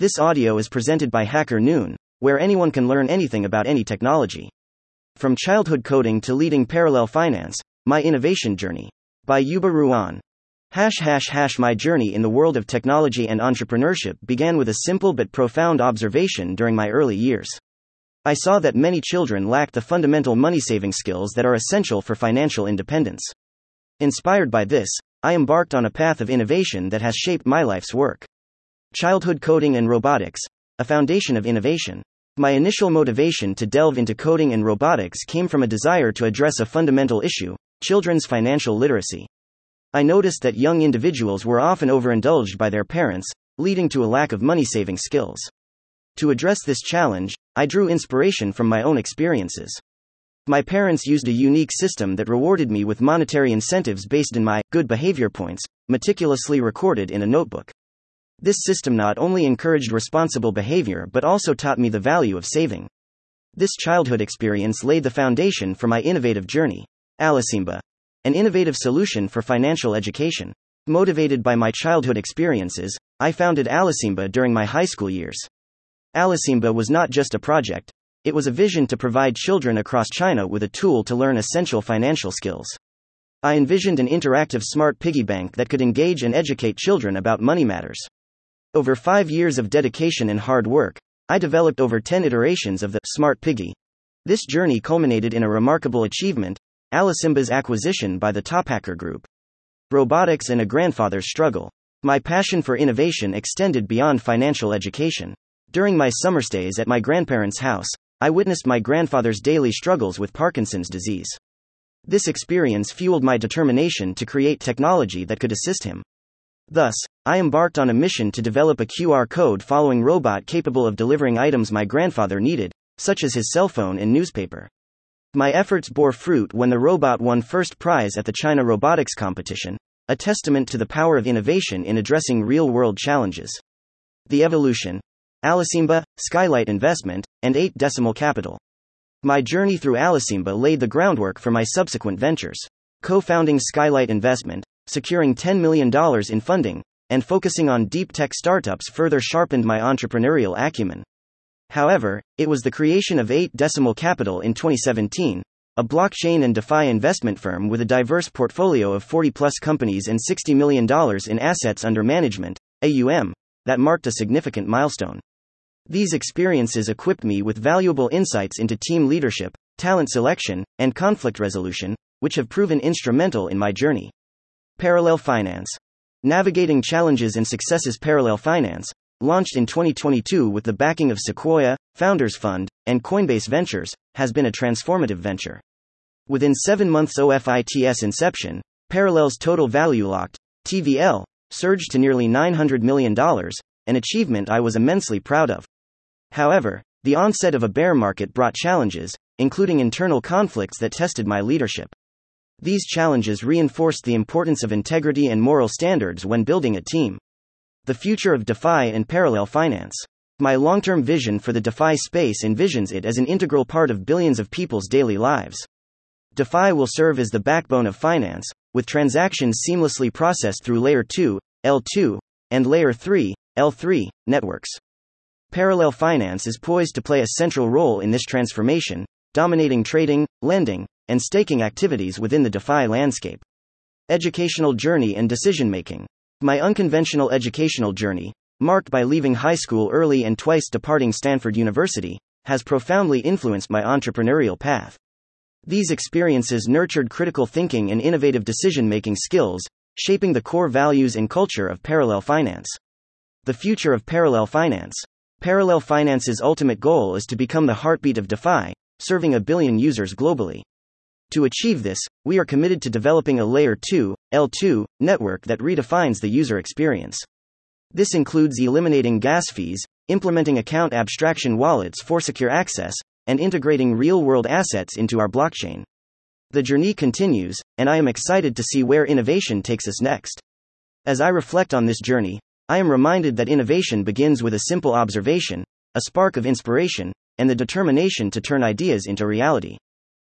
This audio is presented by Hacker Noon, where anyone can learn anything about any technology. From childhood coding to leading parallel finance, my innovation journey. By Yubo Ruan. Hash hash hash my journey in the world of technology and entrepreneurship began with a simple but profound observation during my early years. I saw that many children lacked the fundamental money saving skills that are essential for financial independence. Inspired by this, I embarked on a path of innovation that has shaped my life's work. Childhood coding and robotics, a foundation of innovation. My initial motivation to delve into coding and robotics came from a desire to address a fundamental issue children's financial literacy. I noticed that young individuals were often overindulged by their parents, leading to a lack of money saving skills. To address this challenge, I drew inspiration from my own experiences. My parents used a unique system that rewarded me with monetary incentives based in my good behavior points, meticulously recorded in a notebook. This system not only encouraged responsible behavior but also taught me the value of saving. This childhood experience laid the foundation for my innovative journey. Alisimba. An innovative solution for financial education. Motivated by my childhood experiences, I founded Alisimba during my high school years. Alisimba was not just a project, it was a vision to provide children across China with a tool to learn essential financial skills. I envisioned an interactive smart piggy bank that could engage and educate children about money matters. Over five years of dedication and hard work, I developed over 10 iterations of the Smart Piggy. This journey culminated in a remarkable achievement Alisimba's acquisition by the Top Hacker Group. Robotics and a grandfather's struggle. My passion for innovation extended beyond financial education. During my summer stays at my grandparents' house, I witnessed my grandfather's daily struggles with Parkinson's disease. This experience fueled my determination to create technology that could assist him. Thus, I embarked on a mission to develop a QR code following robot capable of delivering items my grandfather needed, such as his cell phone and newspaper. My efforts bore fruit when the robot won first prize at the China Robotics Competition, a testament to the power of innovation in addressing real world challenges. The evolution Alisimba, Skylight Investment, and 8 Decimal Capital. My journey through Alisimba laid the groundwork for my subsequent ventures. Co founding Skylight Investment, securing $10 million in funding, and focusing on deep tech startups further sharpened my entrepreneurial acumen. However, it was the creation of 8 Decimal Capital in 2017, a blockchain and DeFi investment firm with a diverse portfolio of 40 plus companies and $60 million in assets under management, AUM, that marked a significant milestone. These experiences equipped me with valuable insights into team leadership, talent selection, and conflict resolution, which have proven instrumental in my journey. Parallel Finance. Navigating Challenges and Successes Parallel Finance, launched in 2022 with the backing of Sequoia, Founders Fund, and Coinbase Ventures, has been a transformative venture. Within seven months of OFIT's inception, Parallel's total value locked, TVL, surged to nearly $900 million, an achievement I was immensely proud of. However, the onset of a bear market brought challenges, including internal conflicts that tested my leadership. These challenges reinforced the importance of integrity and moral standards when building a team. The future of DeFi and parallel finance. My long term vision for the DeFi space envisions it as an integral part of billions of people's daily lives. DeFi will serve as the backbone of finance, with transactions seamlessly processed through Layer 2, L2, and Layer 3, L3, networks. Parallel finance is poised to play a central role in this transformation, dominating trading, lending, and staking activities within the DeFi landscape. Educational journey and decision making. My unconventional educational journey, marked by leaving high school early and twice departing Stanford University, has profoundly influenced my entrepreneurial path. These experiences nurtured critical thinking and innovative decision making skills, shaping the core values and culture of parallel finance. The future of parallel finance. Parallel finance's ultimate goal is to become the heartbeat of DeFi, serving a billion users globally. To achieve this, we are committed to developing a Layer 2, L2, network that redefines the user experience. This includes eliminating gas fees, implementing account abstraction wallets for secure access, and integrating real world assets into our blockchain. The journey continues, and I am excited to see where innovation takes us next. As I reflect on this journey, I am reminded that innovation begins with a simple observation, a spark of inspiration, and the determination to turn ideas into reality.